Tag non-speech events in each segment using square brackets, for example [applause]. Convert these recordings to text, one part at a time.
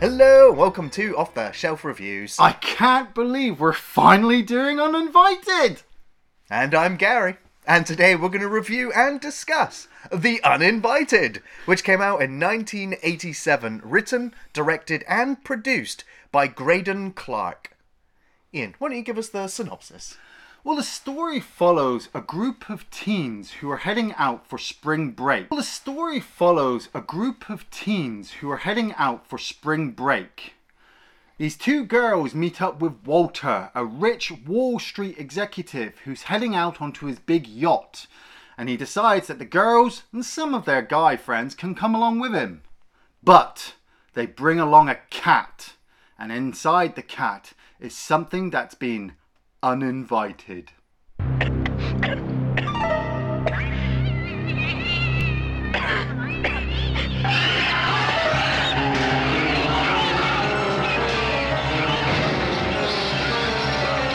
Hello, welcome to Off the Shelf Reviews. I can't believe we're finally doing Uninvited! And I'm Gary. And today we're going to review and discuss The Uninvited, which came out in 1987, written, directed, and produced by Greydon Clark. Ian, why don't you give us the synopsis? Well, the story follows a group of teens who are heading out for spring break. Well, the story follows a group of teens who are heading out for spring break. These two girls meet up with Walter, a rich Wall Street executive who's heading out onto his big yacht, and he decides that the girls and some of their guy friends can come along with him. But they bring along a cat, and inside the cat is something that's been uninvited.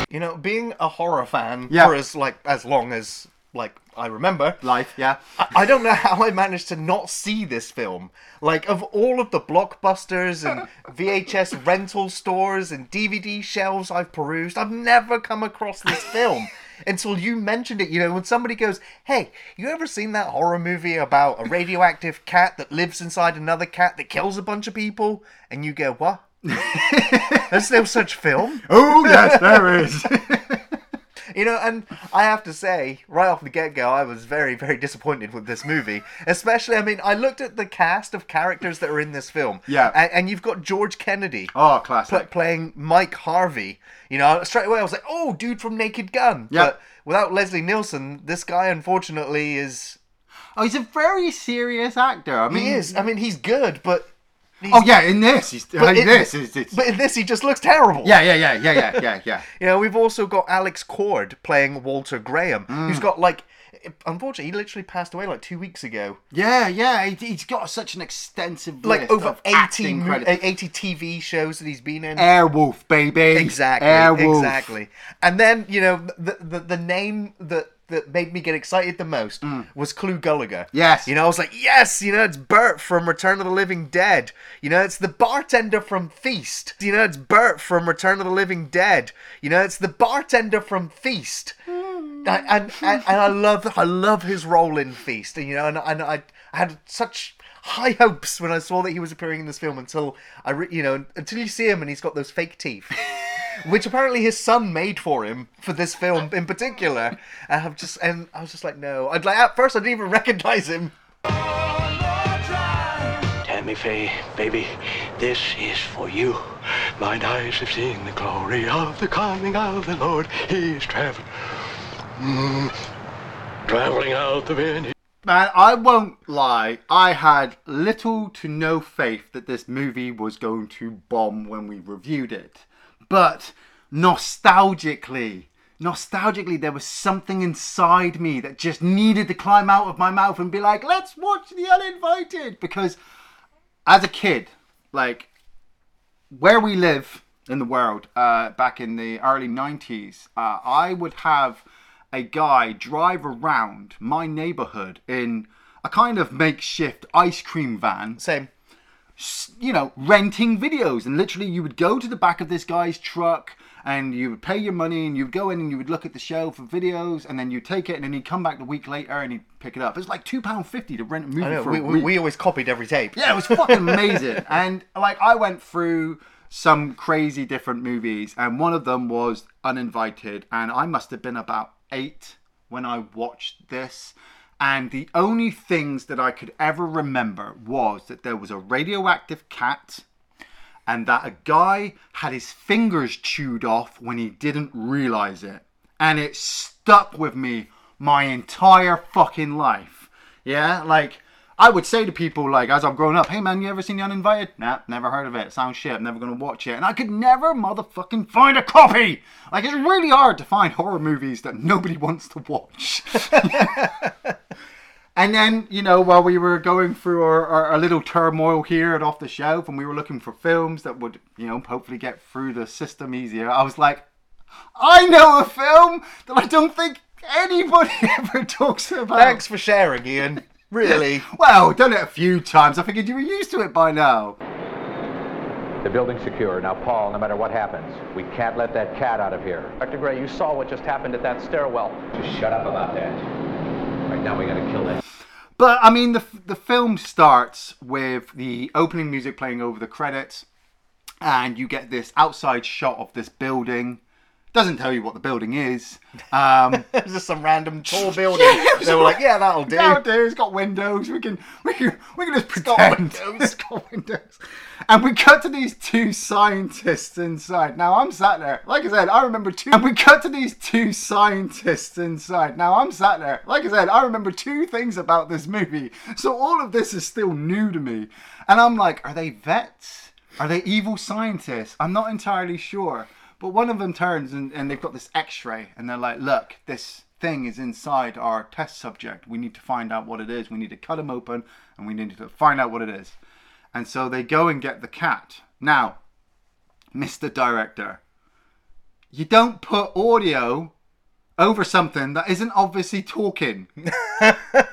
You know, being a horror fan Yeah. for as like as long as like I remember, Life, yeah. I, I don't know how I managed to not see this film. Like of all of the blockbusters and [laughs] VHS rental stores and DVD shelves I've perused, I've never come across this [laughs] film. Until you mentioned it, you know, when somebody goes, Hey, you ever seen that horror movie about a radioactive cat that lives inside another cat that kills a bunch of people? And you go, What? [laughs] There's no such film. Oh, yes, there is. You know, and I have to say, right off the get go, I was very, very disappointed with this movie. Especially, I mean, I looked at the cast of characters that are in this film. Yeah. And, and you've got George Kennedy oh, pl- classic. playing Mike Harvey. You know, straight away I was like, oh, dude from Naked Gun. Yeah. But without Leslie Nielsen, this guy, unfortunately, is. Oh, he's a very serious actor. I mean, He is. I mean, he's good, but. Oh, yeah, in this, he's but in this, it's, it's, But in this, he just looks terrible. yeah, yeah, yeah, yeah, yeah, yeah, yeah. [laughs] You know, we've also got Alex Cord playing Walter Graham, Mm. who's got like, unfortunately, he literally passed away like two weeks ago. Yeah, yeah, he, he's got such an extensive Like list over of 80, mo- 80 TV shows that he's been in. Airwolf, baby. Exactly, Airwolf. exactly. And then you know the the, the name that that made me get excited the most was Clu Gulager. Mm. Yes. You know, I was like, yes, you know, it's Bert from Return of the Living Dead. You know, it's the bartender from Feast. You know, it's Bert from Return of the Living Dead. You know, it's the bartender from Feast. And, and, and and I love I love his role in Feast. And you know, and, and I, I had such high hopes when I saw that he was appearing in this film until I, re- you know, until you see him and he's got those fake teeth. [laughs] Which apparently his son made for him for this film in particular, and I've just and I was just like, no. I'd like at first I didn't even [laughs] recognize him. Tammy Faye, baby, this is for you. Mine eyes have seen the glory of the coming of the Lord. He is traveling, mm, traveling out the wind. Man, I won't lie. I had little to no faith that this movie was going to bomb when we reviewed it. But nostalgically, nostalgically, there was something inside me that just needed to climb out of my mouth and be like, let's watch The Uninvited. Because as a kid, like, where we live in the world uh, back in the early 90s, uh, I would have a guy drive around my neighborhood in a kind of makeshift ice cream van, Same. You know, renting videos. And literally, you would go to the back of this guy's truck and you would pay your money and you'd go in and you would look at the shelf of videos and then you'd take it and then he'd come back the week later and he'd pick it up. It's like £2.50 to rent a movie know. for We, a we, week. we always copied every tape. Yeah, it was fucking amazing. [laughs] and like I went through some crazy different movies and one of them was Uninvited and I must have been about 8 when I watched this. And the only things that I could ever remember was that there was a radioactive cat and that a guy had his fingers chewed off when he didn't realize it. And it stuck with me my entire fucking life. Yeah, like I would say to people like as I'm growing up, hey man, you ever seen The Uninvited? Nah, never heard of it. Sounds shit, I'm never gonna watch it. And I could never motherfucking find a copy! Like it's really hard to find horror movies that nobody [laughs] wants to watch. [laughs] And then, you know, while we were going through our, our, our little turmoil here at Off the Shelf and we were looking for films that would, you know, hopefully get through the system easier, I was like, I know a film that I don't think anybody [laughs] ever talks about. Thanks for sharing, Ian. Really. [laughs] Well, done it a few times. I figured you were used to it by now. The building's secure. Now, Paul, no matter what happens, we can't let that cat out of here. Dr. Gray, you saw what just happened at that stairwell. Just shut up about that. Right now, we gotta kill that. But I mean, the the film starts with the opening music playing over the credits, and you get this outside shot of this building. Doesn't tell you what the building is. Um, [laughs] It's just some random tall [laughs] building. Yeah, they were like, yeah, that'll do. That'll do. It's got windows. We can we can we can just got pretend windows. [laughs] it's got windows. And we cut to these two scientists inside. Now I'm sat there. Like I said, I remember two. And we cut to these two scientists inside. Now I'm sat there. Like I said, I remember two things about this movie. So all of this is still new to me. And I'm like, are they vets? Are they evil scientists? I'm not entirely sure. But one of them turns and, and they've got this x-ray and they're like, look, this thing is inside our test subject. We need to find out what it is. We need to cut him open and we need to find out what it is. And so they go and get the cat. Now, Mr. Director, you don't put audio over something that isn't obviously talking. [laughs]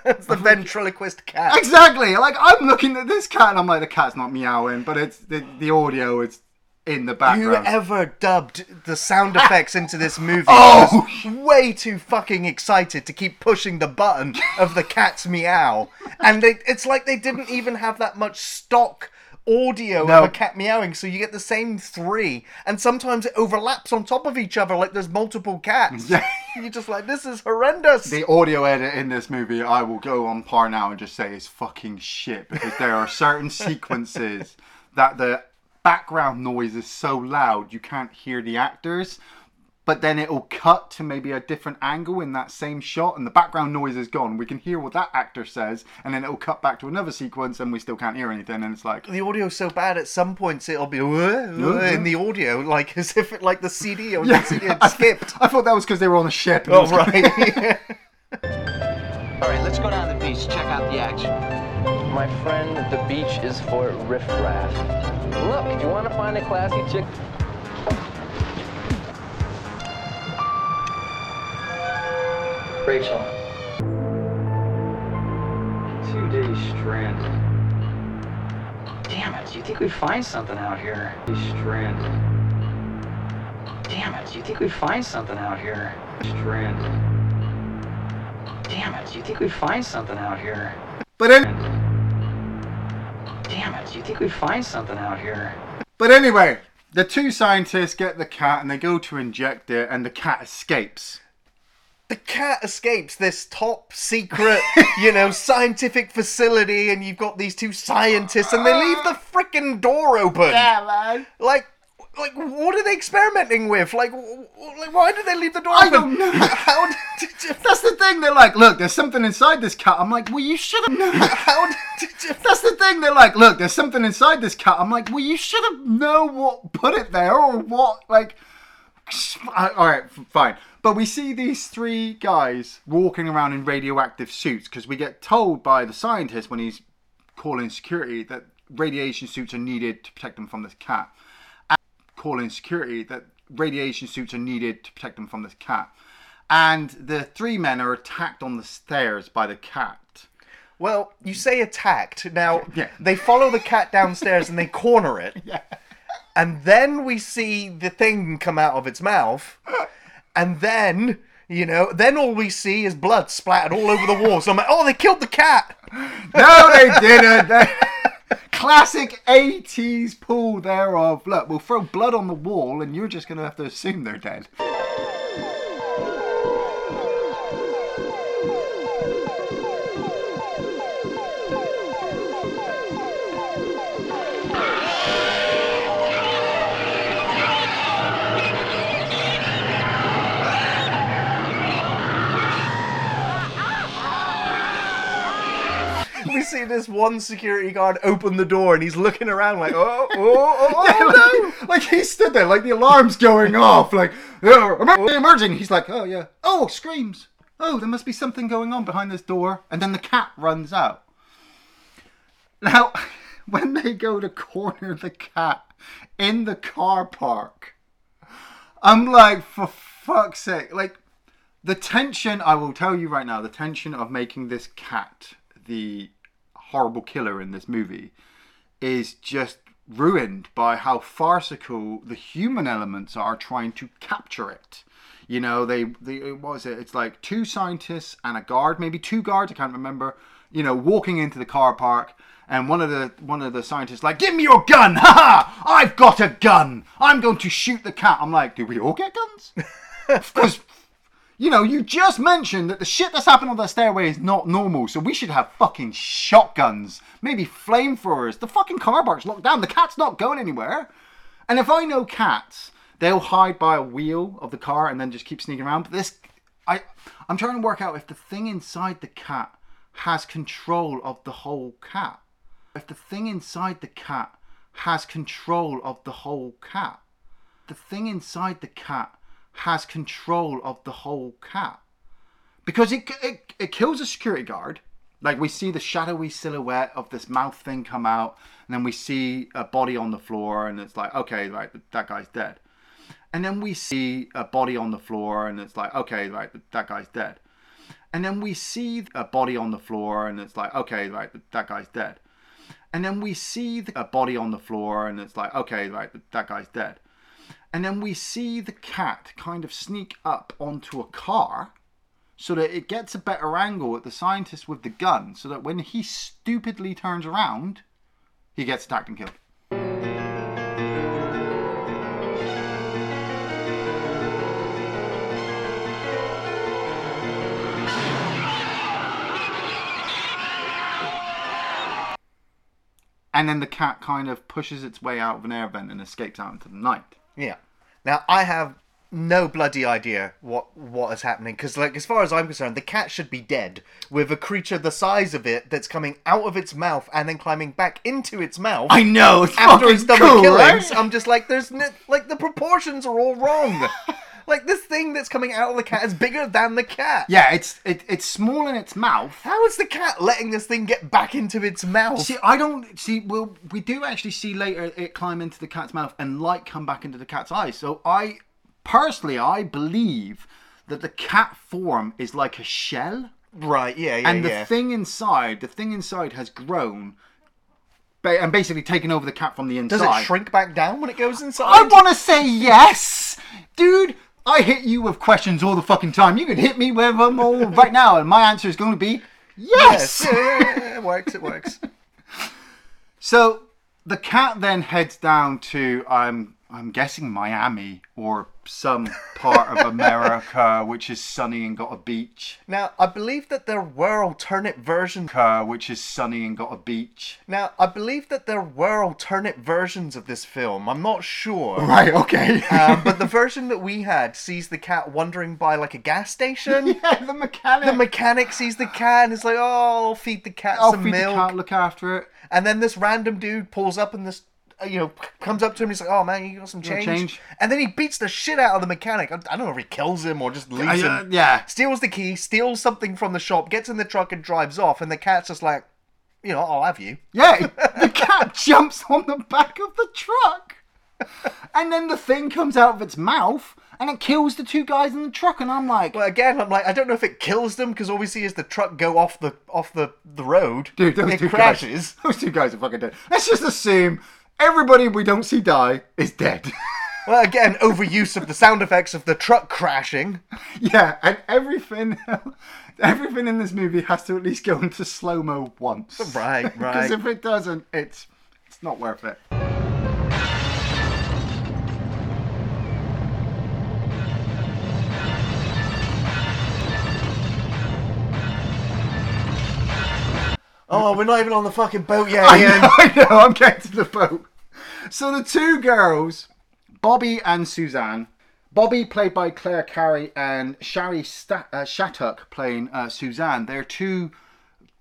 It's the [laughs] ventriloquist cat. exactly. Like I'm looking at this cat and I'm like, the cat's not meowing, but it's the, the audio is in the background. Whoever dubbed the sound ah! effects into this movie [laughs] Oh! was way too fucking excited to keep pushing the button of the cat's meow. And they, it's like they didn't even have that much stock audio No. of a cat meowing, so you get the same three. And sometimes it overlaps on top of each other like there's multiple cats. Yeah. [laughs] You're just like, this is horrendous. the audio edit in this movie, I will go on par now and just say is fucking shit because there are certain [laughs] sequences that the background noise is so loud you can't hear the actors. But then it'll cut to maybe a different angle in that same shot, and the background noise is gone. We can hear what that actor says, and then it'll cut back to another sequence, and we still can't hear anything. And it's like, the audio's so bad at some points it'll be in the audio, like [laughs] as if it like the CD or yeah, the CD had I, skipped. I thought that was because they were on a ship. and Oh right. [laughs] All right, let's go down to the beach, check out the action. My friend, the beach is for riffraff. Look, if you want to find a classy chick, Rachel. Two days stranded. Damn it, you think we'd find something out here? Stranded. Damn it, you think we'd find something out here? Stranded. Damn it, you think we'd find something out here? But then, Damn it, you think we'd find something out here? But anyway, the two scientists get the cat and they go to inject it, and the cat escapes. the cat escapes this top secret, you know, [laughs] scientific facility, and you've got these two scientists, and they leave the frickin' door open. Yeah, man. Like, like, what are they experimenting with? Like, w- w- like why did they leave the door I open? don't know. [laughs] How did [laughs] you, That's the thing. They're like, look, there's something inside this cat. I'm like, well, you should have [laughs] known. how did you, That's the thing. They're like, look, there's something inside this cat. I'm like, well, you should have known what put it there or what. Like, all right, f- fine. But we see these three guys walking around in radioactive suits because we get told by the scientist when he's calling security that radiation suits are needed to protect them from this cat. Calling security that radiation suits are needed to protect them from this cat. And the three men are attacked on the stairs by the cat. Well, you say attacked. Now, [laughs] Yeah. they follow the cat downstairs and they corner it. [laughs] Yeah. And then we see the thing come out of its mouth. And then, you know, then all we see is blood splattered all over the walls. So I'm like, oh, they killed the cat. No, they didn't. [laughs] Classic 80s pool thereof. Look, we'll throw blood on the wall and you're just going to have to assume they're dead. See this one security guard open the door and he's looking around like, oh, oh, oh, [laughs] oh no. [laughs] like he stood there, like the alarm's going off, like oh, "Oh, emerging. He's like, oh yeah, oh screams. Oh, there must be something going on behind this door. And then the cat runs out. Now, [laughs] when they go to corner the cat in the car park, I'm like, for fuck's sake, like the tension. I will tell you right now, the tension of making this cat the horrible killer in this movie is just ruined by how farcical the human elements are trying to capture it. You know, they, they what was it? It's like two scientists and a guard, maybe two guards, I can't remember. You know, walking into the car park, and one of the one of the scientists like, "Give me your gun! [laughs] Ha ha! I've got a gun! I'm going to shoot the cat." I'm like, "Do we all get guns?" [laughs] Because you know, you just mentioned that the shit that's happened on that stairway is not normal, so we should have fucking shotguns, maybe flamethrowers. The fucking car park's locked down. The cat's not going anywhere. And if I know cats, they'll hide by a wheel of the car and then just keep sneaking around. But this, I, I'm trying to work out if the thing inside the cat has control of the whole cat. If the thing inside the cat has control of the whole cat. The thing inside the cat has control of the whole cat because it, it it kills a security guard. Like we see the shadowy silhouette of this mouth thing come out, and then we see a body on the floor, and it's like, okay, right, that guy's dead. And then we see a body on the floor, and it's like, okay, right, that guy's dead. And then we see a body on the floor, and it's like, okay, right, that guy's dead. And then we see a body on the floor, and it's like, okay, right, that guy's dead. And then we see the cat kind of sneak up onto a car so that it gets a better angle at the scientist with the gun so that when he stupidly turns around, he gets attacked and killed. And then the cat kind of pushes its way out of an air vent and escapes out into the night. Yeah. Now I have no bloody idea what what is happening because, like, as far as I'm concerned, the cat should be dead with a creature the size of it that's coming out of its mouth and then climbing back into its mouth. I know. It's after it's done cool, killings. right? I'm just like, there's no, like the proportions are all wrong. [laughs] like this thing that's coming out of the cat is bigger than the cat. Yeah, it's it, it's small in its mouth. How is the cat letting this thing get back into its mouth? See, I don't see. Well, we do actually see later it climb into the cat's mouth and light come back into the cat's eyes. So I personally, I believe that the cat form is like a shell, right? Yeah, yeah, and the yeah. thing inside, the thing inside has grown. And basically taken over the cat from the inside. Does it shrink back down when it goes inside? I want to say yes, dude. I hit you with questions all the fucking time. You could hit me with them all right now, and my answer is going to be yes. Yes, yeah, yeah, yeah, it works. It works. [laughs] So the cat then heads down to I'm I'm guessing Miami or some part of America which is sunny and got a beach. Now, I believe that there were alternate versions. Which is sunny and got a beach. Now, I believe that there were alternate versions of this film. I'm not sure. [laughs] Right, okay. Um, but the version that we had sees the cat wandering by like a gas station. [laughs] yeah, the mechanic. The mechanic sees the cat and is like, "Oh, I'll feed the cat I'll some feed milk." the cat, look after it. And then this random dude pulls up and this, you know, comes up to him. He's like, "Oh man, you got some change?" change? And then he beats the shit out of the mechanic. I, I don't know if he kills him or just leaves Uh, him. yeah. Steals the key, steals something from the shop, gets in the truck and drives off. And the cat's just like, "You know, I'll have you." Yeah, [laughs] the cat jumps on the back of the truck. And then the thing comes out of its mouth and it kills the two guys in the truck. And I'm like, But again, I'm like, I don't know if it kills them because all we see is the truck go off the off the the road. Dude, those it two crashes. guys, those two guys are fucking dead. Let's just assume everybody we don't see die is dead. [laughs] Well, again, overuse of the sound effects of the truck crashing. yeah, and everything, [laughs] everything in this movie has to at least go into slow mo once. Right, [laughs] right. Because if it doesn't, it's it's not worth it. Oh, we're not even on the fucking boat yet, I Ian. know, I know, I'm getting to the boat. So the two girls, Bobby and Suzanne, Bobby played by Clare Carey and Shari uh, Shattuck playing uh, Suzanne, they're two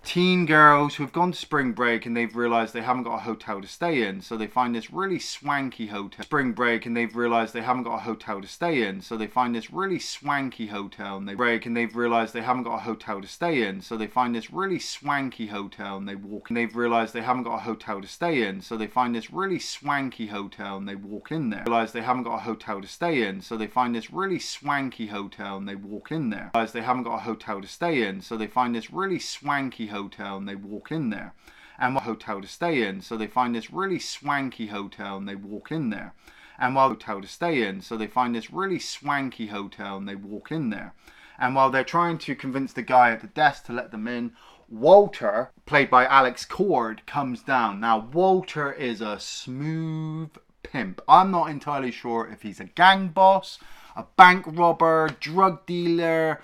teen girls who have gone to spring break and they've realized they haven't got a hotel to stay in so they find this really swanky hotel spring break and they've realized they haven't got a hotel to stay in so they find this really swanky hotel and they break and they've realized they haven't got a hotel to stay in so they find this really swanky hotel and they walk and they've realized they haven't got a hotel to stay in so they find this really swanky hotel and they walk in there. Realize they haven't got a hotel to stay in so they find this really swanky hotel and they walk in there. Realize they haven't got a hotel to stay in so they find this really swanky hotel and they walk in there and what hotel to stay in. So they find this really swanky hotel and they walk in there. And while hotel to stay in, so they find this really swanky hotel and they walk in there. And while they're trying to convince the guy at the desk to let them in, Walter, played by Alex Cord, comes down. Now, Walter is a smooth pimp. I'm not entirely sure if he's a gang boss, a bank robber, drug dealer.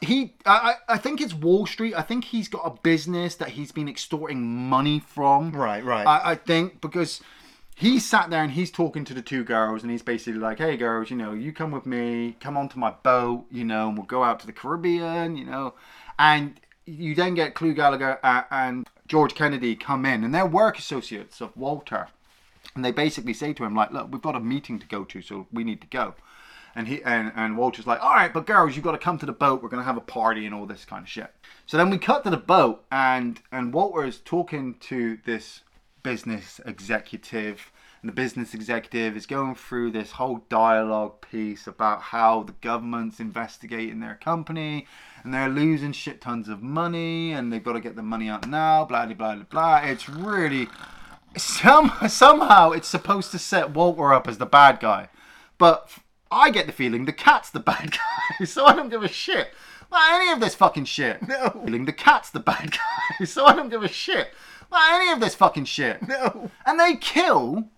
He, I, I think it's Wall Street. I think he's got a business that he's been extorting money from. Right, right. I, I think because he sat there and he's talking to the two girls and he's basically like, "Hey, girls, you know, you come with me, come onto my boat, you know, and we'll go out to the Caribbean, you know." And you then get Clu Gallagher uh, and George Kennedy come in, and they're work associates of Walter, and they basically say to him like, "Look, we've got a meeting to go to, so we need to go." And he and, and Walter's like, all right, but girls, you've got to come to the boat. We're gonna have a party and all this kind of shit. So then we cut to the boat, and and Walter is talking to this business executive, and the business executive is going through this whole dialogue piece about how the government's investigating their company, and they're losing shit tons of money, and they've got to get the money out now. Blah blah blah blah. It's really some somehow it's supposed to set Walter up as the bad guy, but I get the feeling the cat's the bad guy, [laughs] so I don't give a shit about any of this fucking shit. No. [laughs] feeling the cat's the bad guy, [laughs] so I don't give a shit about any of this fucking shit. No. And they kill,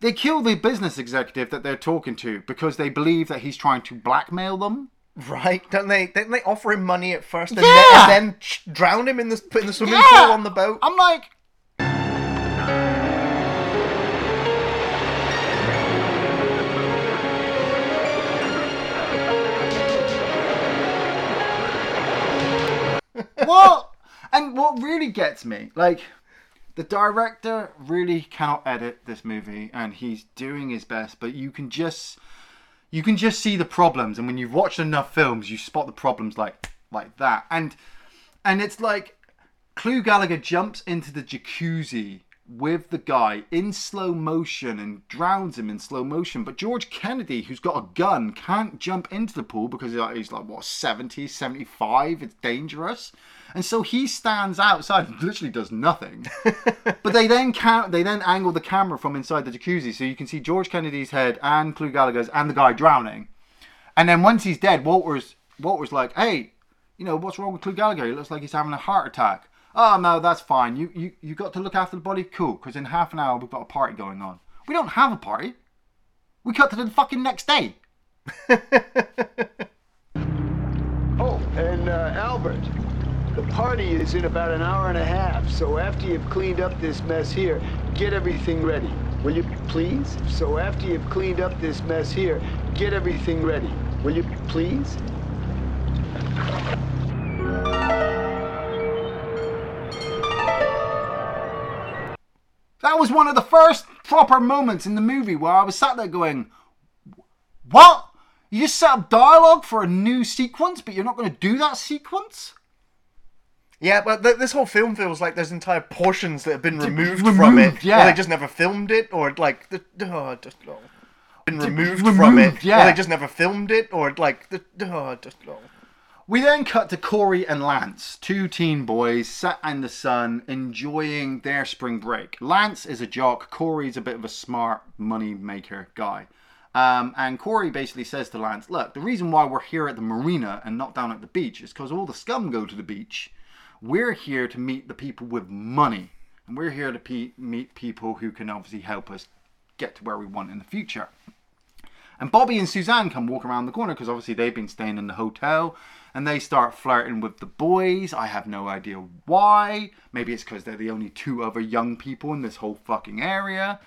they kill the business executive that they're talking to because they believe that he's trying to blackmail them. Right? Don't they? Don't they offer him money at first and, Yeah. then, and then ch- drown him in the in the swimming pool on the boat? I'm like. What? And what really gets me, like, the director really cannot edit this movie, and he's doing his best, but you can just, you can just see the problems, and when you've watched enough films, you spot the problems like, like that, and, and it's like, Clu Gallagher jumps into the jacuzzi with the guy in slow motion and drowns him in slow motion. But George Kennedy, who's got a gun, can't jump into the pool because he's like, he's like what, 70, 75? It's dangerous. And so he stands outside and literally does nothing. [laughs] but they then count, they then angle the camera from inside the jacuzzi so you can see George Kennedy's head and Clu Gallagher's and the guy drowning. And then once he's dead, Walter's Walter's like, "Hey, you know what's wrong with Clu Gallagher? He looks like he's having a heart attack." Oh no, that's fine. You you you got to look after the body, cool. Because in half an hour we've got a party going on. We don't have a party. We cut to the fucking next day. [laughs] Oh, and uh, Albert, the party is in about an hour and a half. So after you've cleaned up this mess here, get everything ready. Will you please? So after you've cleaned up this mess here, get everything ready. Will you please? That was one of the first proper moments in the movie where I was sat there going, "What? You just set up dialogue for a new sequence, but you're not going to do that sequence?" Yeah, but th- this whole film feels like there's entire portions that have been removed, from it, yeah. or they just never filmed it, or like the oh, just oh, been removed, from it, yeah. or they just never filmed it, or like the oh, just oh. We then cut to Corey and Lance, two teen boys sat in the sun enjoying their spring break. Lance is a jock, Corey's a bit of a smart money maker guy. Um, and Corey basically says to Lance, Look, the reason why we're here at the marina and not down at the beach is because all the scum go to the beach. We're here to meet the people with money. And we're here to pe- meet people who can obviously help us get to where we want in the future. And Bobby and Suzanne come walk around the corner because obviously they've been staying in the hotel and they start flirting with the boys. I have no idea why. Maybe it's because they're the only two other young people in this whole fucking area.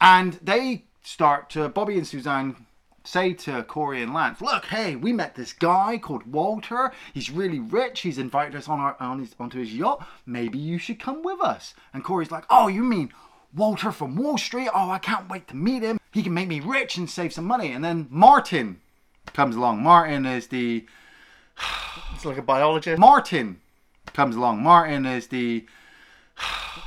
And they start to, Bobby and Suzanne say to Corey and Lance, look, hey, we met this guy called Walter. He's really rich. He's invited us on our, on his, onto his yacht. Maybe you should come with us. And Corey's like, oh, you mean Walter from Wall Street? Oh, I can't wait to meet him. He can make me rich and save some money. And then Martin comes along. Martin is the [sighs] It's like a biologist. Martin comes along. Martin is the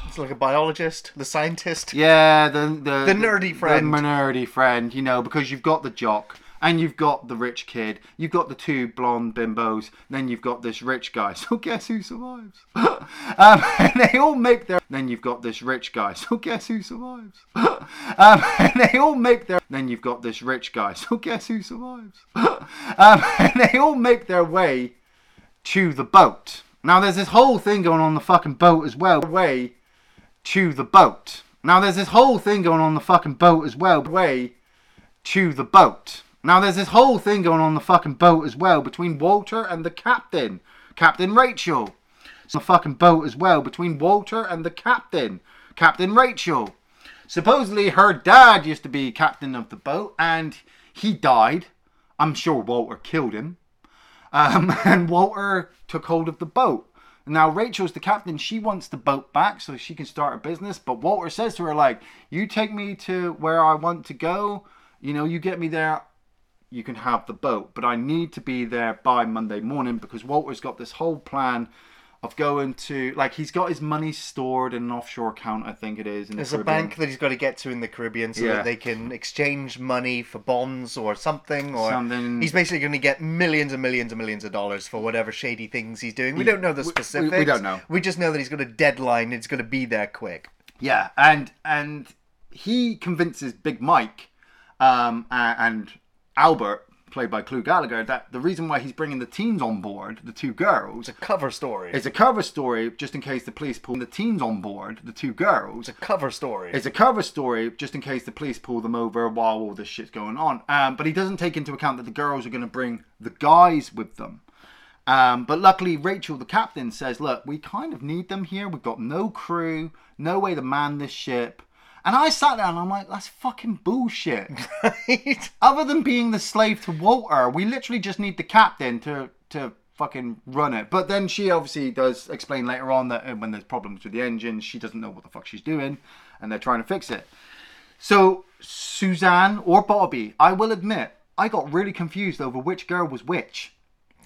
It's like a biologist, the scientist. yeah the the, The nerdy friend. the nerdy friend. You know because you've got the jock, And you've got the rich kid, you've got the two blonde bimbos, then you've got this rich guy. [laughs] So guess who survives? [laughs] um, [laughs] they all make their. Then you've got this rich guy. So guess who survives? um, they all make their. Then you've got this rich guy. So guess who survives? um, they all make their way to the boat. Now there's this whole thing going on the fucking boat as well. Way to the boat. Now there's this whole thing going on the fucking boat as well. Way to the boat. Now there's this whole thing going on the fucking boat as well between Walter and the captain, Captain Rachel. The fucking boat as well between Walter and the captain, Captain Rachel. Supposedly her dad used to be captain of the boat and he died. I'm sure Walter killed him. Um, [laughs] and Walter took hold of the boat. Now Rachel's the captain. She wants the boat back so she can start a business. But Walter says to her like, "You take me to where I want to go. You know, you get me there. You can have the boat. But I need to be there by Monday morning because Walter's got this whole plan." Of going to like he's got his money stored in an offshore account, I think it is. In the There's a bank that he's got to get to in the Caribbean so Yeah. that they can exchange money for bonds or something. Or Something. he's basically going to get millions and millions and millions of dollars for whatever shady things he's doing. We don't know the we- we specifics. don't know. We just know that he's got a deadline. It's going to be there quick. Yeah, and and he convinces Big Mike um, and Albert, played by Clue Gallagher, that the reason why he's bringing the teens on board, the two girls, It's a cover story. is a cover story just in case the police pull the teens on board, the two girls. It's a cover story. It's a cover story just in case the police pull them over while all this shit's going on. Um, but he doesn't take into account that the girls are going to bring the guys with them. Um, but luckily, Rachel, the captain, says, Look, we kind of need them here. We've got no crew, no way to man this ship. And I sat there and I'm like, That's fucking bullshit. [laughs] right? Other than being the slave to Walter, we literally just need the captain to, to fucking run it. But then she obviously does explain later on that uh, when there's problems with the engine, she doesn't know what the fuck she's doing and they're trying to fix it. So, Suzanne or Bobby, I will admit, I got really confused over which girl was which. [laughs]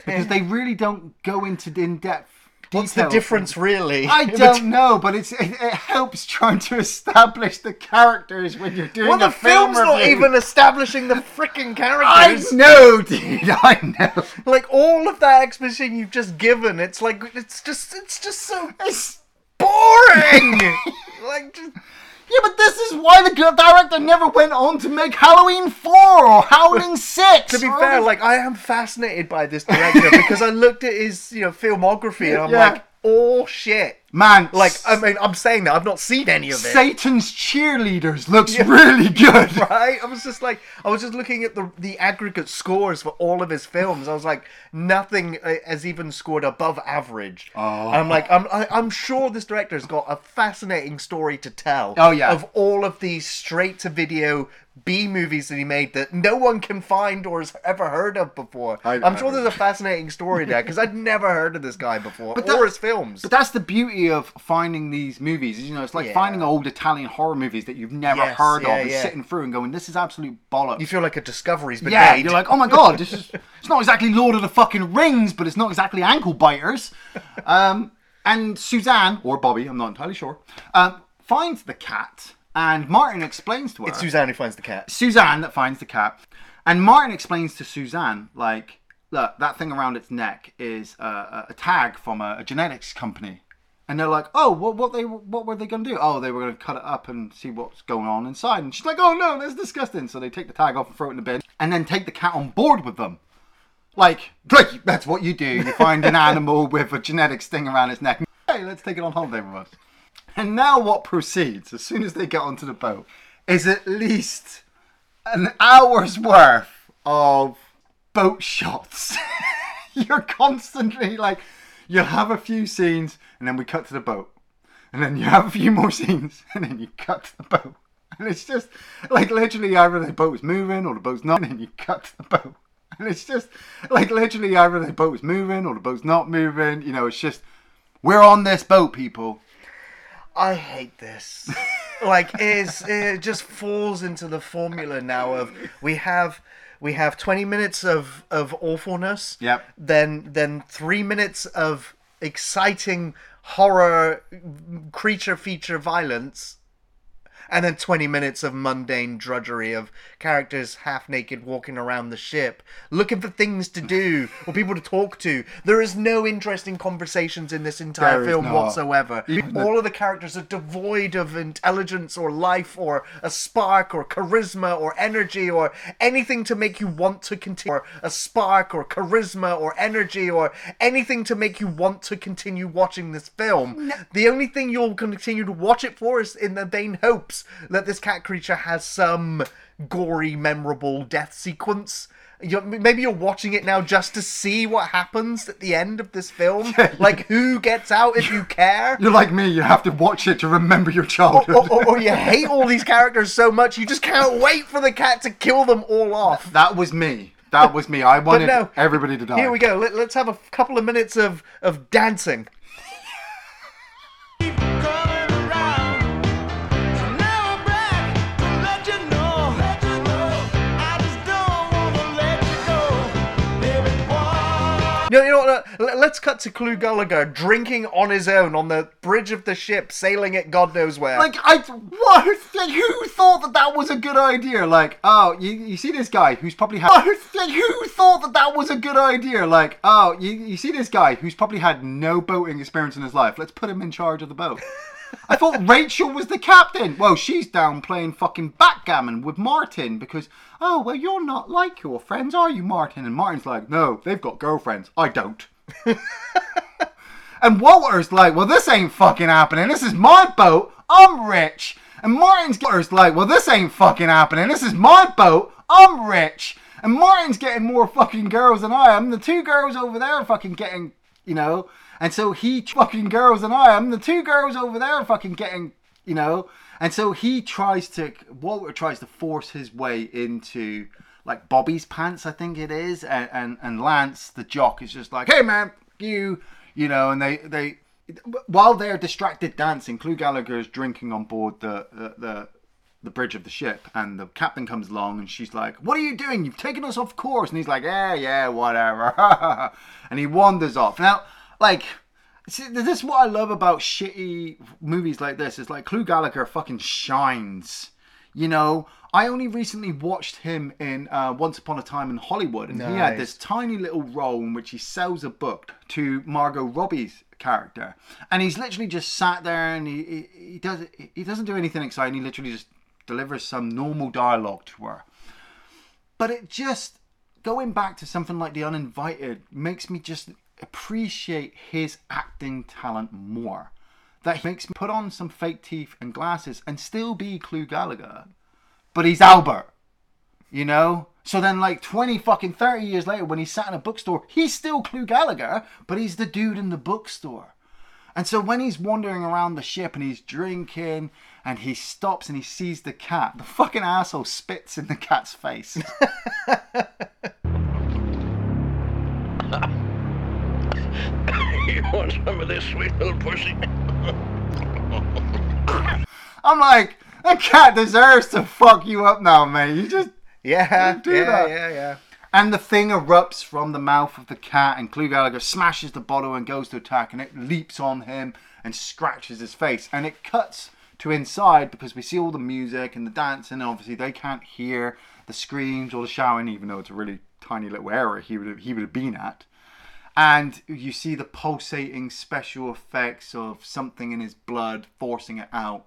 Because they really don't go into in depth. What's the difference, really? I [laughs] don't know, but it's it, it helps trying to establish the characters when you're doing Well, a the film film's not even establishing the freaking characters. I know, dude. [laughs] I know. Like all of that exposition you've just given, it's like it's just it's just so It's, boring. [laughs] like just, yeah, but this is why the director never went on to make Halloween 4 or Howling 6. to be or fair, like I am fascinated by this director because I looked at his you know filmography and I'm [laughs] Yeah. like, oh shit. Man, Like I mean, I'm saying that I've not seen any of it. Satan's cheerleaders looks really good. [laughs] right? I was just like, I was just looking at the the aggregate scores for all of his films. I was like, nothing uh, has even scored above average. Oh. I'm like, I'm I, I'm sure this director's got a fascinating story to tell. Oh, yeah. of all of these straight to video B movies that he made that no one can find or has ever heard of before. I- I'm sure there's a fascinating story there because I'd never heard of this guy before [laughs] But or that- his films. But that's the beauty of finding these movies. You know, it's like Yeah. finding old Italian horror movies that you've never Yes, heard yeah, of and yeah. sitting through and going, this is absolute bollocks. you feel like a discovery's been yeah, made. you're like, oh my god, this is it's not exactly Lord of the fucking Rings, but it's not exactly ankle biters. [laughs] Um, and Suzanne or Bobby, I'm not entirely sure, um, finds the cat, and Martin explains to her. it's Suzanne who finds the cat. Suzanne that finds the cat, and Martin explains to Suzanne like, look, that thing around its neck is a, a, a tag from a, a genetics company. And they're like, oh, what, what they, what were they gonna do? Oh, they were gonna cut it up and see what's going on inside. And she's like, oh no, that's disgusting. So they take the tag off and throw it in the bin, and then take the cat on board with them. Like, like that's what you do. You find an animal with a genetic thing around its neck. Hey, let's take it on holiday with us. And now what proceeds, as soon as they get onto the boat, is at least an hour's worth of boat shots. [laughs] You're constantly like, you'll have a few scenes, and then we cut to the boat. And then you have a few more [laughs] scenes, and then you cut to the boat. And it's just like literally either the boat's moving or the boat's not, and you cut to the boat. And it's just like literally either the boat's moving or the boat's not moving. You know, it's just, we're on this boat, people. I hate this. like is it just falls into the formula now of we have we have 20 minutes of of awfulness. Yep. Then then 3 minutes of exciting horror creature feature violence. And then 20 minutes of mundane drudgery of characters half naked walking around the ship, looking for things to do or people to talk to. There is no interesting conversations in this entire There is film whatsoever. Even the- All of the characters are devoid of intelligence or life or a spark or charisma or energy or anything to make you want to continue. Or a spark or charisma or energy or anything to make you want to continue watching this film. The only thing you'll continue to watch it for is in the vain hopes that this cat creature has some gory, memorable death sequence. You're, maybe you're watching it now just to see what happens at the end of this film. [laughs] like who gets out if you care. You're like me. You have to watch it to remember your childhood. or, or- or you hate all these characters so much you just can't wait for the cat to kill them all off. that was me. That was me. I wanted no, everybody to die. Here we go. Let, let's have a couple of minutes of of dancing. No, you know what? let- Let's cut to Clu Gallagher drinking on his own on the bridge of the ship, sailing it God knows where. Like I what? Like, who thought that that was a good idea? Like oh, you, you see this guy who's probably had. Like, who thought that that was a good idea? Like oh, you, you see this guy who's probably had no boating experience in his life. Let's put him in charge of the boat. [laughs] I thought Rachel was the captain. Well, she's down playing fucking backgammon with Martin because, oh, well, you're not like your friends, are you, Martin? And Martin's like, no, they've got girlfriends. I don't. and Walter's like, well, this ain't fucking happening. This is my boat. I'm rich. And Martin's like, well, this ain't fucking happening. This is my boat. I'm rich. And Martin's getting more fucking girls than I am. The two girls over there are fucking getting, you know. And so he [laughs] fucking girls than I am. The two girls over there fucking getting, you know. And so he tries to, Walter tries to force his way into like Bobby's pants, I think it is. And, and, and Lance, the jock, is just like, hey man, you, you know, and they, they, while they're distracted dancing, Clu Gallagher is drinking on board the, the, the the bridge of the ship and the captain comes along and she's like what are you doing you've taken us off course and he's like yeah yeah whatever [laughs] and he wanders off now like see, this is what i love about shitty movies like this is like Clu Gallagher fucking shines. You know? I only recently watched him in uh, once upon a time in hollywood and he had this tiny little role in which he sells a book to margot robbie's character. And he's literally just sat there and he, he, he does he doesn't do anything exciting. He literally just delivers some normal dialogue to her. But it just going back to something like the uninvited makes me just appreciate his acting talent more. That he makes me put on some fake teeth and glasses and still be Clu Gallagher. But he's Albert you know? So then like 20 fucking 30 years later when he's sat in a bookstore he's still Clu Gallagher but he's the dude in the bookstore. And so when he's wandering around the ship and he's drinking and he stops and he sees the cat, the fucking asshole spits in the cat's face. [laughs] [laughs] [laughs] You want some of this sweet little pussy? [laughs] I'm like, that cat deserves to fuck you up now, man. You just yeah, Don't do yeah, that. yeah, yeah. And the thing erupts from the mouth of the cat, and Clu Gallagher smashes the bottle and goes to attack, and it leaps on him and scratches his face. And it cuts to inside because we see all the music and the dancing, and obviously they can't hear the screams or the shouting, even though it's a really tiny little area he would have, he would have been at. And you see the pulsating special effects of something in his blood forcing it out.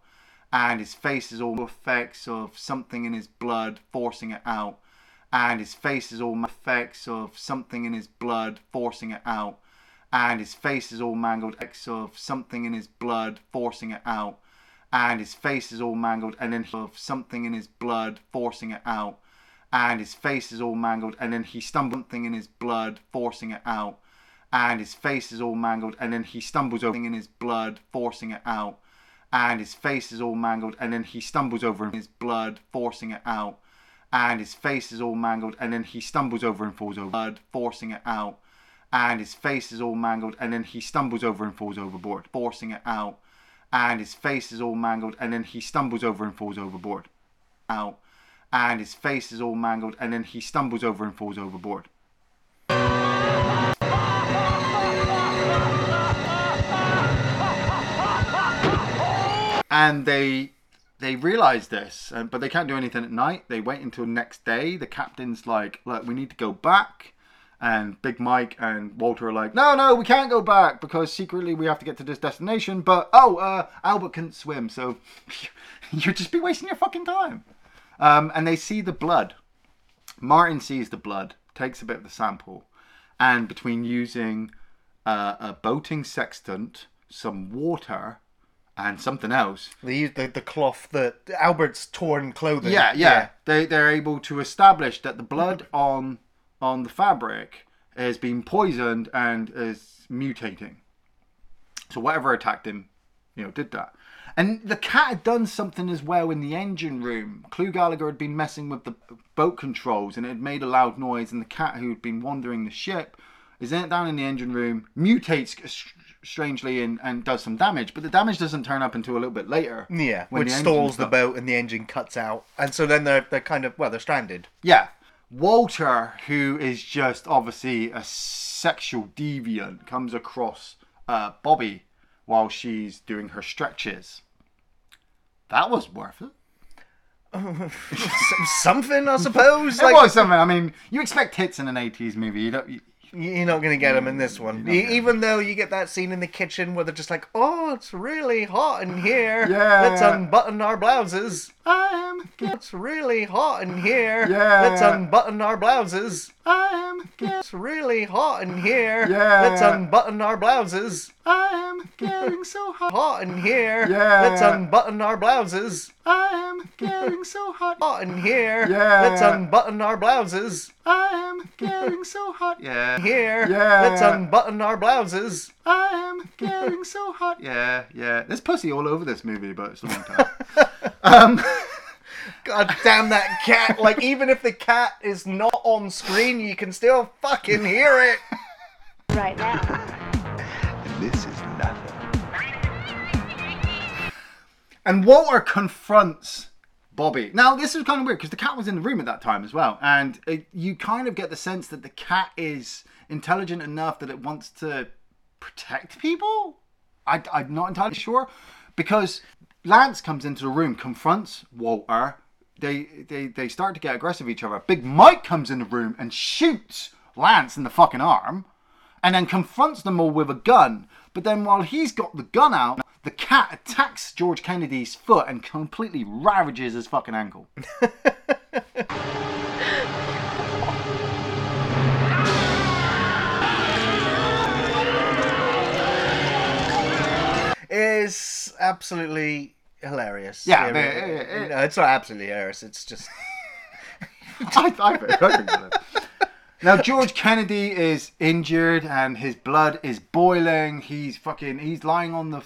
And his face is all effects of something in his blood forcing it out. And his face is all effects of something in his blood forcing it out. And his face is all mangled effects of something in his blood forcing it out. And his face is all mangled and then of something in his blood forcing it out. And his face is all mangled and then he stumbles something in his blood forcing it out and his face is all mangled and then he stumbles over in his blood forcing it out. And his face is all mangled and then he stumbles over in his blood forcing it out. And his face is all mangled and then he stumbles over and falls over. Blood forcing it out. And his face is all mangled and then he stumbles over and falls overboard forcing it out. And his face is all mangled and then he stumbles over and falls overboard out. And his face is all mangled and then he stumbles over and falls overboard and they they realize this, but they can't do anything at night. They wait until next day. The captain's like, "Look, we need to go back." And Big Mike and Walter are like, "No, no, we can't go back because secretly we have to get to this destination." But oh, uh, Albert couldn't swim, so [laughs] you'd just be wasting your fucking time. Um, and they see the blood. Martin sees the blood, takes a bit of the sample, and between using uh, a boating sextant, some water, and something else, They use the, the cloth that Albert's torn clothing. yeah, yeah, They they're able to establish that the blood [laughs] on on the fabric has been poisoned and is mutating. So whatever attacked him, you know, did that. And the cat had done something as well in the engine room. Clu Gallagher had been messing with the boat controls and it had made a loud noise. And the cat who had been wandering the ship is down in the engine room, mutates strangely and, and does some damage. But the damage doesn't turn up until a little bit later. Yeah, when which the stalls the boat and the engine cuts out. And so then they're, they're kind of, well, they're stranded. Yeah. Walter, who is just obviously a sexual deviant, comes across uh, Bobby while she's doing her stretches. That was worth it. [laughs] Something, I suppose. It like, was something. I mean, you expect hits in an 80s movie. You don't. You, You're not going to get them in this one. E- Even though you get that scene in the kitchen where they're just like, oh, it's really hot in [sighs] here. Yeah. Let's unbutton our blouses. I'm. It's really hot in here. Yeah. Let's unbutton our blouses. I'm. It's really hot in here. Yeah. Let's unbutton our blouses. I'm getting so hot. Hot in here. Yeah. Let's unbutton our blouses. I'm getting so hot. Hot in here. Yeah. Let's unbutton our blouses. I'm getting so hot. Yeah. Here. Yeah. Let's unbutton our blouses. I'm getting so hot. [laughs] Yeah, yeah. There's pussy all over this movie, but it's a long time. [laughs] um, [laughs] God damn that cat. Like, even if the cat is not on screen, you can still fucking hear it. Right now. This is nothing. and Walter confronts Bobby. Now, this is kind of weird because the cat was in the room at that time as well, and it, you kind of get the sense that the cat is intelligent enough that it wants to protect people. I, I'm not entirely sure because Lance comes into the room, confronts Walter. They, they they start to get aggressive with each other. Big Mike comes in the room and shoots Lance in the fucking arm, and then confronts them all with a gun. But then while he's got the gun out, the cat attacks George Kennedy's foot and completely ravages his fucking ankle. [laughs] Is absolutely hilarious. Yeah, It- but, it- uh, no, it's not absolutely hilarious. It's just. [laughs] I, I, I think so. Now George Kennedy is injured and his blood is boiling. He's fucking. He's lying on the.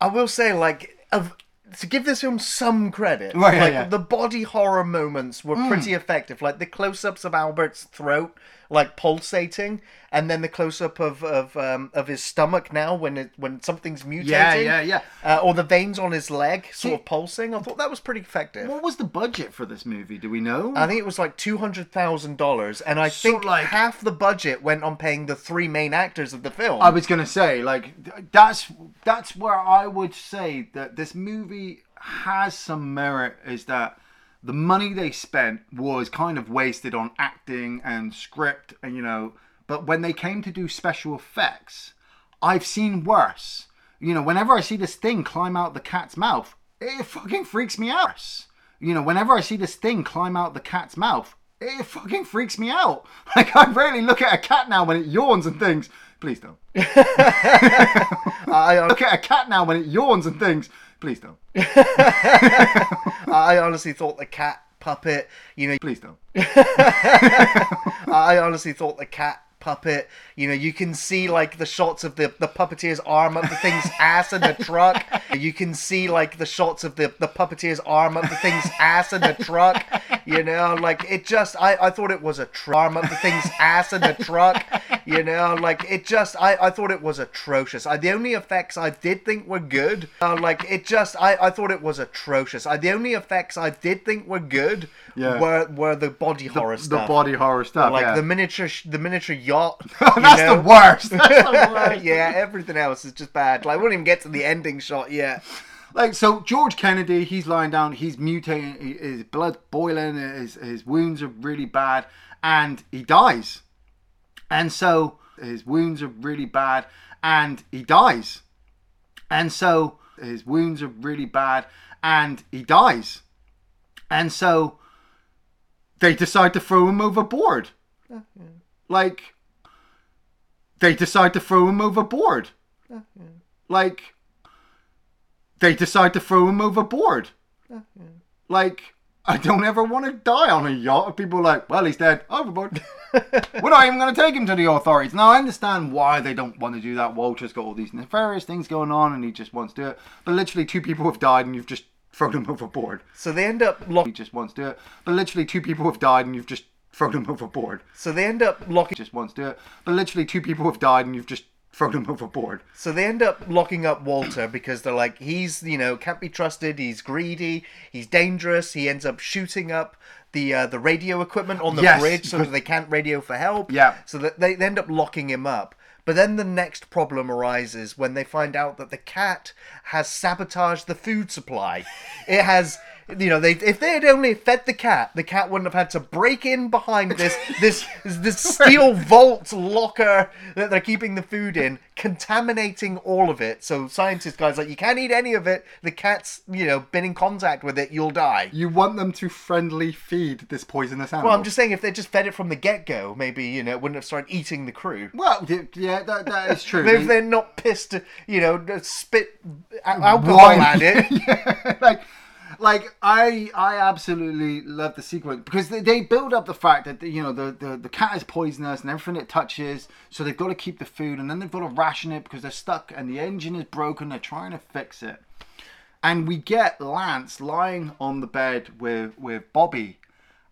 I will say, like, of, to give this film some credit, Right, yeah, like yeah. The body horror moments were pretty effective. Like the close-ups of Albert's throat, like pulsating, and then the close-up of of um, of his stomach now when it when something's mutating. Yeah, yeah, yeah. Uh, or the veins on his leg sort See- of pulsing. I thought that was pretty effective. What was the budget for this movie? Do we know? I think it was like two hundred thousand dollars, and I think like- half the budget went on paying the three main actors of the film. I was gonna say, like, that's that's where I would say that this movie has some merit. Is that the money they spent was kind of wasted on acting and script, and you know, but when they came to do special effects, I've seen worse. You know, whenever I see this thing climb out the cat's mouth, it fucking freaks me out. You know, whenever I see this thing climb out the cat's mouth, it fucking freaks me out. [laughs] Like I rarely look at a cat now when it yawns and things. Please don't. [laughs] [laughs] I, Look at a cat now when it yawns and things. Please don't. [laughs] I honestly thought the cat puppet, you know, Please don't. [laughs] I honestly thought the cat puppet, you know, you can see like the shots of the, the puppeteer's arm up the thing's [laughs] ass in the truck. You can see like the shots of the, the puppeteer's arm up the thing's ass in the truck. You know, like it just, I, I thought it was a tr- arm up the thing's ass in the truck. You know, like it just, I, I thought it was atrocious. I, the only effects I did think were good, uh, like it just, I, I thought it was atrocious. I, the only effects I did think were good Yeah. were, were the body horror stuff. The body horror stuff. like yeah. the miniature sh- the miniature yacht. [laughs] That's the worst. That's the worst. [laughs] yeah, everything else is just bad. Like, we wouldn't even get to the ending shot yet. Like so, George Kennedy, he's lying down, he's mutating, his blood's boiling, his his wounds are really bad, and he dies. And so his wounds are really bad, and he dies. And so his wounds are really bad, and he dies. And so they decide to throw him overboard. Like they decide to throw him overboard. Like they decide to throw him overboard. Like I don't ever want to die on a yacht. People are like, well, he's dead. Overboard. [laughs] We're not even going to take him to the authorities. Now, I understand why they don't want to do that. Walter's got all these nefarious things going on and he just wants to do it. But literally, two people have died and you've just thrown him [laughs] overboard. So they end up lock- He just wants to do it. But literally, two people have died and you've just thrown him [laughs] overboard. So they end up locking. Just wants to do it. But literally, two people have died and you've just thrown him overboard. So they end up locking up Walter because they're like, he's you know can't be trusted. He's greedy. He's dangerous. He ends up shooting up the uh, the radio equipment on the Yes, bridge so that they can't radio for help. Yeah. So that they, they end up locking him up. But then the next problem arises when they find out that the cat has sabotaged the food supply. It has, you know, they if they had only fed the cat, the cat wouldn't have had to break in behind this [laughs] this this steel vault locker that they're keeping the food in, contaminating all of it. So scientist guys like, you can't eat any of it. The cat's, you know, been in contact with it, you'll die. You want them to friendly feed this poisonous animal. Well, I'm just saying, if they just fed it from the get go, maybe you know, it wouldn't have started eating the crew. Well, yeah, that, that is true. Maybe they're not pissed, you know, spit al- alcohol Wine. at it. [laughs] Yeah, like like I I absolutely love the sequence because they, they build up the fact that you know the, the the cat is poisonous and everything it touches so they've got to keep the food and then they've got to ration it because they're stuck and the engine is broken they're trying to fix it. And we get Lance lying on the bed with with Bobby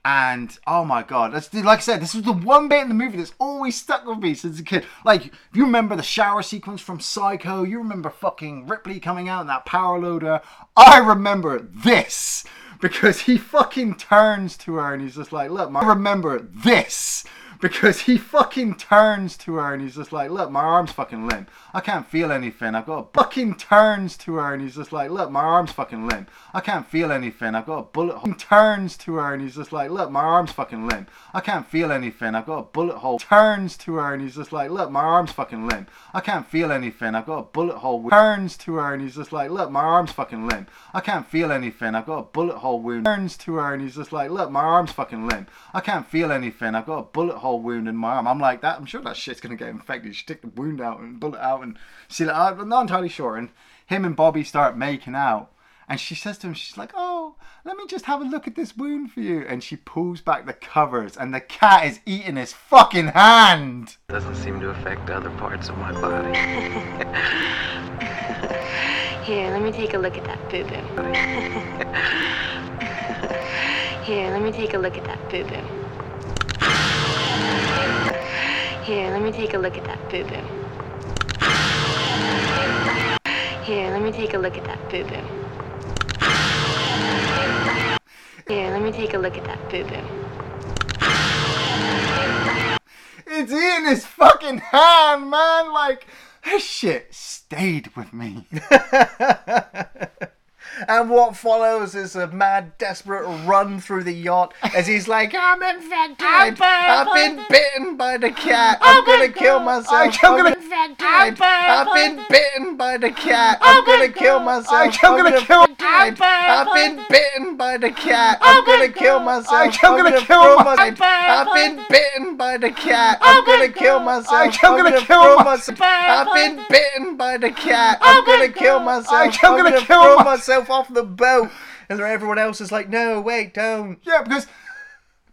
and oh my god that's like i said this was the one bit in the movie that's always stuck with me since a kid. Like if you remember the shower sequence from psycho you remember fucking ripley coming out in that power loader. I remember this because he fucking turns to her and he's just like look my- i remember this because he fucking turns to her and he's just like, look, my arm's fucking limp. I can't feel anything. I've got a fucking turns to her and he's just like, look, my arm's fucking limp. I can't feel anything. I've got a bullet hole. Turns to her and he's just like, look, my arm's fucking limp. I can't feel anything. I've got a bullet hole. Turns to her and he's just like, look, my arm's fucking limp. I can't feel anything. I've got a bullet hole. Turns to her and he's just like, look, my arm's fucking limp. I can't feel anything. I've got a bullet hole wound. Turns to her and he's just like, look, my arm's fucking limp. I can't feel anything. I've got a bullet hole wound in my arm. I'm like that. I'm sure that shit's gonna get infected. You stick the wound out and bullet out and see that. I'm not entirely sure. And him and Bobby start making out. And she says to him, she's like, "Oh, let me just have a look at this wound for you." And she pulls back the covers, and the cat is eating his fucking hand. Doesn't seem to affect other parts of my body. [laughs] Here, let me take a look at that boo boo. [laughs] [laughs] Here, let me take a look at that boo boo. Here, let me take a look at that boo boo. Here, let me take a look at that boo boo. Here, let me take a look at that boo boo. It's in his fucking hand, man. Like this shit stayed with me. [laughs] And what follows is a mad, desperate run through the yacht as he's like, I'm infected. I've been bitten by the cat. I'm gonna kill myself. I'm gonna- infected. I've been bitten by the cat. I'm gonna kill myself. I'm gonna kill- infected. I've been bitten by the cat. I'm gonna kill myself. I'm gonna kill myself. I've been bitten by the cat. I'm gonna kill myself. I'm gonna kill myself. I've been bitten by the cat. I'm gonna kill myself. I'm gonna kill throw my- myself off the boat. And then everyone else is like, no, wait, don't. Yeah, because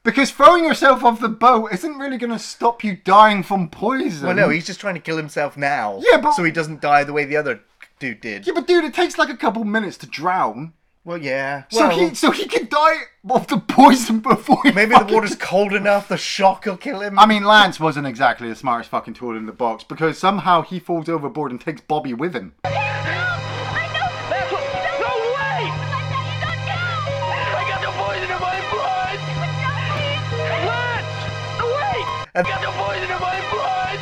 because throwing yourself off the boat isn't really going to stop you dying from poison. Well, no, he's just trying to kill himself now. Yeah, but- So he doesn't die the way the other dude did. Yeah, but dude, it takes like a couple minutes to drown. Well, yeah. So Well, he so he could die of the poison [laughs] before he maybe the fucking- water's cold enough, the shock will kill him. I mean, Lance wasn't exactly the smartest fucking tool in the box because somehow he falls overboard and takes Bobby with him. I got the poison in my blood!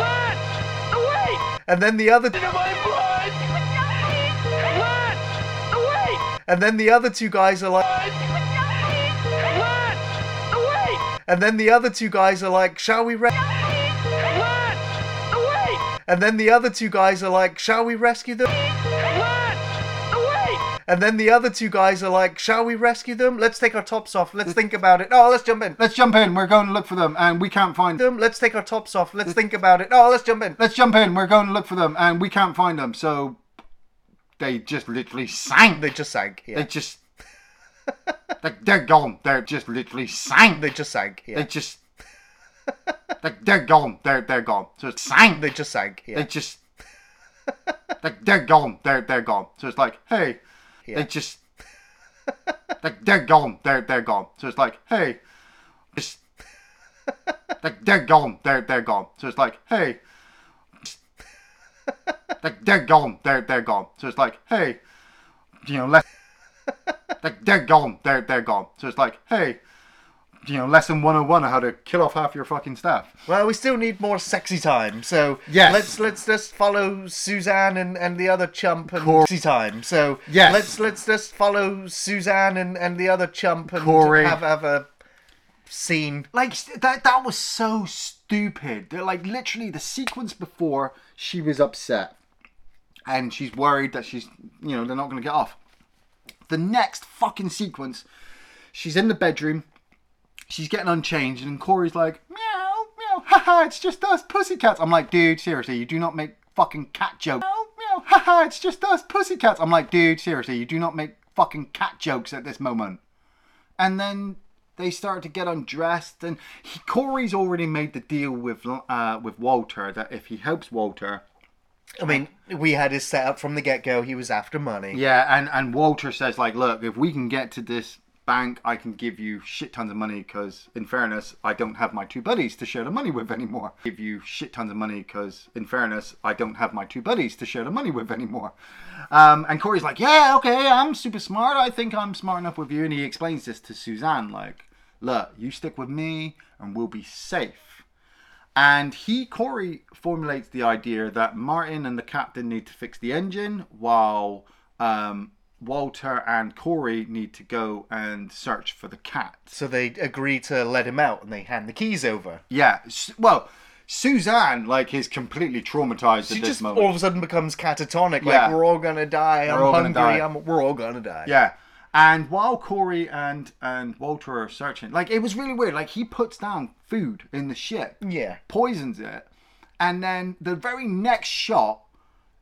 Lance! And then the other. In my blood! And then the other two guys are like, Lance! Away! and then the other two guys are like, shall we? Re-? Lance! Away! And then the other two guys are like, shall we rescue them? And then the other two guys are like, shall we rescue them? Let's take our tops off. Let's think about it. Oh, let's jump in. Let's jump in. We're going to look for them, and we can't find them. Them. Let's take our tops off. Let's think about it. Oh, let's jump in. Let's jump in. We're going to look for them, and we can't find them. So they just literally sank. They just sank. Yeah. They just. they, they're gone. They're just literally sank. They just sank. Yeah. They just. they, they're gone. They're they're gone. So it's sank. They just sank. Yeah. They just. they, they're gone. They're they're gone. So it's like, hey, Yeah. they just. [laughs] they, they're gone. They're they're gone. So it's like, hey, just. [laughs] they, they're gone. They're they're gone. So it's like, hey. just- they, they're gone. They're they're gone. So it's like, hey, you know, let. [laughs] they, they're gone. They're they're gone. So it's like, hey, you know, lesson 101 on how to kill off half your fucking staff. Well, we still need more sexy time, so Yes. let's let's just follow Suzanne and, and the other chump and Cor- sexy time. So Yes. let's let's just follow Suzanne and, and the other chump and Corey. have have a scene. Like that that was so stupid. They're like literally the sequence before she was upset and she's worried that she's you know, they're not gonna get off. The next fucking sequence, she's in the bedroom, she's getting unchanged, and Corey's like, meow, meow, haha, it's just us pussycats. I'm like, dude, seriously, you do not make fucking cat jokes. Meow, meow, haha, it's just us pussycats. I'm like, dude, seriously, you do not make fucking cat jokes at this moment. And then they start to get undressed, and he, Corey's already made the deal with uh, with Walter that if he helps Walter, I mean, we had his setup from the get go. He was after money. yeah, and and Walter says like, look, if we can get to this bank, I can give you shit tons of money because, in fairness, I don't have my two buddies to share the money with anymore. Give you shit tons of money because, in fairness, I don't have my two buddies to share the money with anymore. Um, and Corey's like, yeah, okay, I'm super smart. I think I'm smart enough with you. And he explains this to Suzanne, like, look, you stick with me and we'll be safe. And he, Corey, formulates the idea that Martin and the captain need to fix the engine while um, Walter and Corey need to go and search for the cat. So they agree to let him out and they hand the keys over. Yeah, well, Suzanne, like, is completely traumatized She at this just moment. all of a sudden becomes catatonic. Yeah. Like we're all gonna die. We're I'm hungry. die. I'm, we're all gonna die. Yeah. And while Corey and and Walter are searching, like it was really weird. Like he puts down food in the ship, Yeah. poisons it, and then the very next shot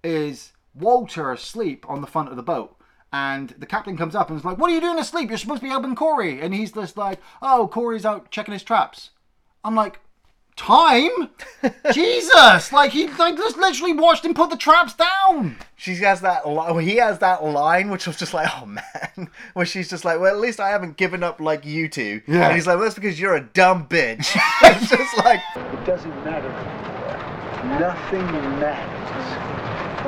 is Walter asleep on the front of the boat. And the captain comes up and is like, "What are you doing asleep? You're supposed to be helping Corey." And he's just like, "Oh, Corey's out checking his traps." I'm like, "Time? [laughs] Jesus! Like he like just literally watched him put the traps down." She has that. Li- he has that line, which was just like, oh man, [laughs] where she's just like, well, at least I haven't given up like you two. Yeah. And he's like, well, that's because you're a dumb bitch. [laughs] it's just like, It doesn't matter anymore. Nothing matters.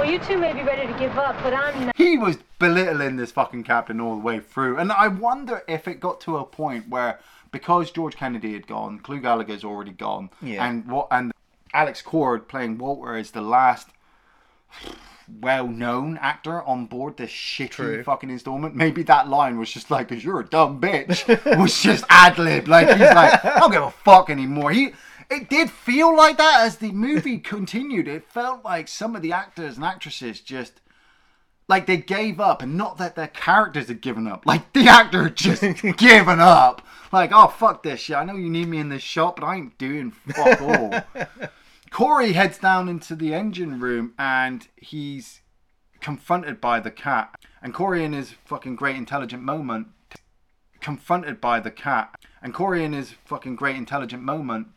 Well, you two may be ready to give up, but I'm not. he was belittling this fucking captain all the way through. And I wonder if it got to a point where because George Kennedy had gone, Clu Gallagher's already gone, Yeah. and what and Alex Cord playing Walter is the last well-known actor on board this shitty True. fucking installment. Maybe that line was just like, "Cause you're a dumb bitch," [laughs] was just ad lib. Like he's like, "I don't give a fuck anymore." He. It did feel like that as the movie [laughs] continued. It felt like some of the actors and actresses just like they gave up and not that their characters had given up. Like the actor had just [laughs] given up. Like oh fuck this shit. I know you need me in this shot but i ain't doing fuck all. [laughs] Corey heads down into the engine room and he's confronted by the cat. And corey in his fucking great intelligent moment confronted by the cat. And corey in his fucking great intelligent moment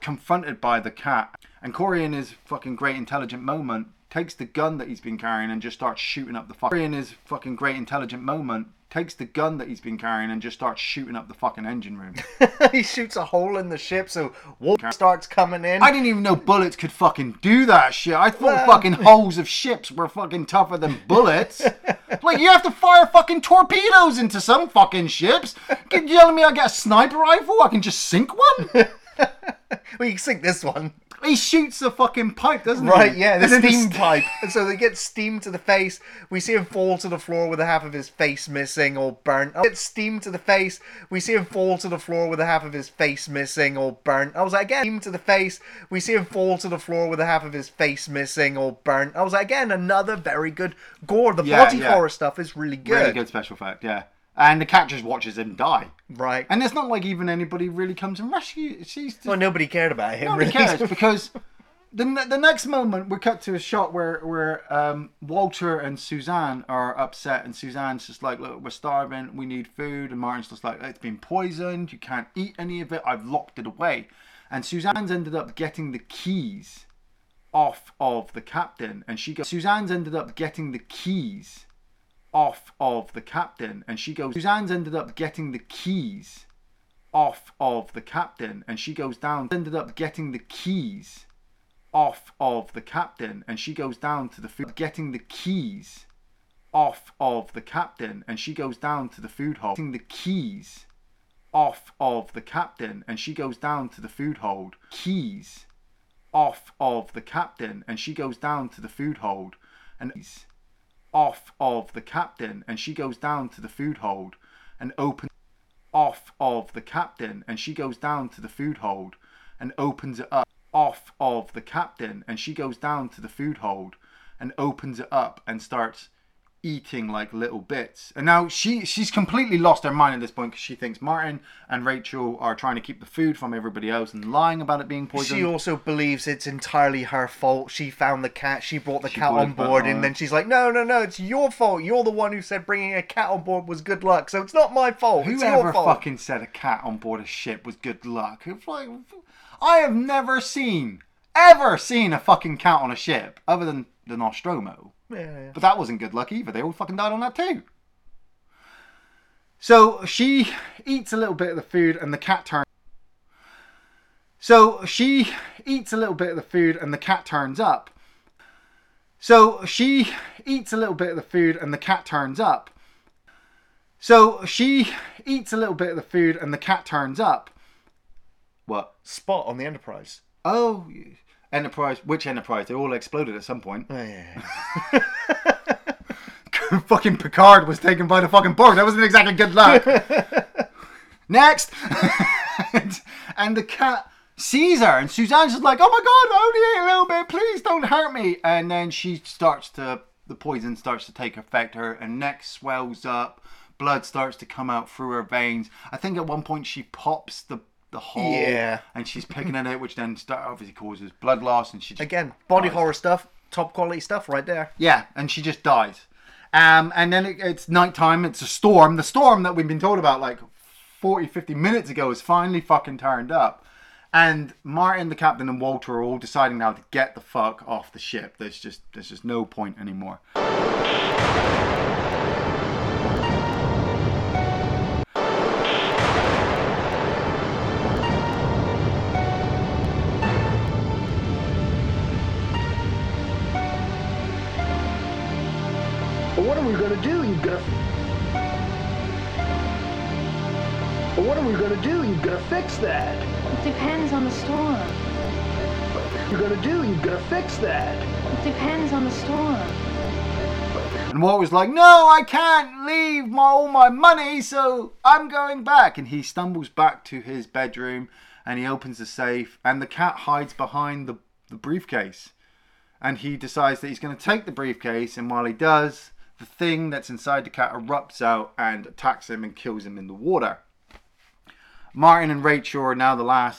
confronted by the cat. And corey in his fucking great intelligent moment takes the gun that he's been carrying and just starts shooting up the fucking Corey in his fucking great intelligent moment takes the gun that he's been carrying and just starts shooting up the fucking engine room. [laughs] He shoots a hole in the ship, so water starts coming in. i didn't even know bullets could fucking do that shit. I thought Well- fucking holes of ships were fucking tougher than bullets. [laughs] Like you have to fire fucking torpedoes into some fucking ships. You telling me i get a sniper rifle? I can just sink one [laughs] [laughs] well, you can sink this one. He shoots the fucking pipe, doesn't he? Right, yeah, the And then steam st- [laughs] pipe. And so they get steam to the face. We see him fall to the floor with a half of his face missing or burnt. Oh, get steam to the face. We see him fall to the floor with a half of his face missing or burnt. I was like, again, steam to the face. We see him fall to the floor with a half of his face missing or burnt. I was like, again, another very good gore. The Yeah, body yeah. horror stuff is really good. Really good special effect, yeah. And the cat just watches him die. Right. And it's not like even anybody really comes and rescues. She's just, well, nobody cared about him. nobody really. cares because the ne- the next moment we're cut to a shot where where um, Walter and Suzanne are upset, and Suzanne's just like, "Look, we're starving. We need food." And Martin's just like, "It's been poisoned. You can't eat any of it. I've locked it away." And Suzanne's ended up getting the keys off of the captain, and she goes. Suzanne's ended up getting the keys off of the captain, and she goes. Suzanne's ended up getting the keys off of the captain, and she goes down. Ended up getting the keys off of the captain, and she goes down to the food. Getting the keys off of the captain, and she goes down to the food hole. Getting the keys off of the captain, and she goes down to the food hold. Keys off of the captain, and she goes down to the food hold, and off of the captain, and she goes down to the food hold, and opens off of the captain, and she goes down to the food hold, and opens it up. Off of the captain, and she goes down to the food hold, and opens it up, and starts eating like little bits. And now she she's completely lost her mind at this point because she thinks Martin and Rachel are trying to keep the food from everybody else and lying about it being poisoned. She also believes it's entirely her fault. She found the cat. She brought the She cat on board, and then she's like, "No, no, no! It's your fault. You're the one who said bringing a cat on board was good luck. So it's not my fault. It's Whoever your fault." fucking said a cat on board a ship was good luck? It's like, I have never seen, ever seen a fucking cat on a ship other than the Nostromo. Yeah, yeah. But that wasn't good luck either. They all fucking died on that too. So she eats a little bit of the food and the cat turns. So she eats a little bit of the food and the cat turns up. So she eats a little bit of the food and the cat turns up. So she eats a little bit of the food and the cat turns up. What? Spot on the Enterprise. Oh, Enterprise. Which Enterprise? They all exploded at some point. Oh, yeah. [laughs] fucking Picard was taken by the fucking Borg. That wasn't exactly good luck. [laughs] Next. and, [laughs] and the cat sees her, and Suzanne's just like, oh my god, I only ate a little bit. Please don't hurt me. And then she starts to, the poison starts to take effect. Her, and neck swells up. Blood starts to come out through her veins. I think at one point she pops the the hole Yeah. and she's picking it out, which then start, obviously causes blood loss, and she just Again, body dies. horror stuff. Top quality stuff right there. Yeah, and she just dies. Um, and then it, it's nighttime. It's a storm. The storm that we've been told about like 40, 50 minutes ago is finally fucking turned up. And Martin, the captain, and Walter are all deciding now to get the fuck off the ship. There's just there's just no point anymore. Gonna? You've got to fix that. It depends on the storm. You're gonna do? You've got to fix that. It depends on the storm. And Walt was like, no, I can't leave my, all my money, so I'm going back. And he stumbles back to his bedroom and he opens the safe, and the cat hides behind the, the briefcase. And he decides that he's going to take the briefcase, and while he does, the thing that's inside the cat erupts out and attacks him and kills him in the water. Martin and Rachel are now the last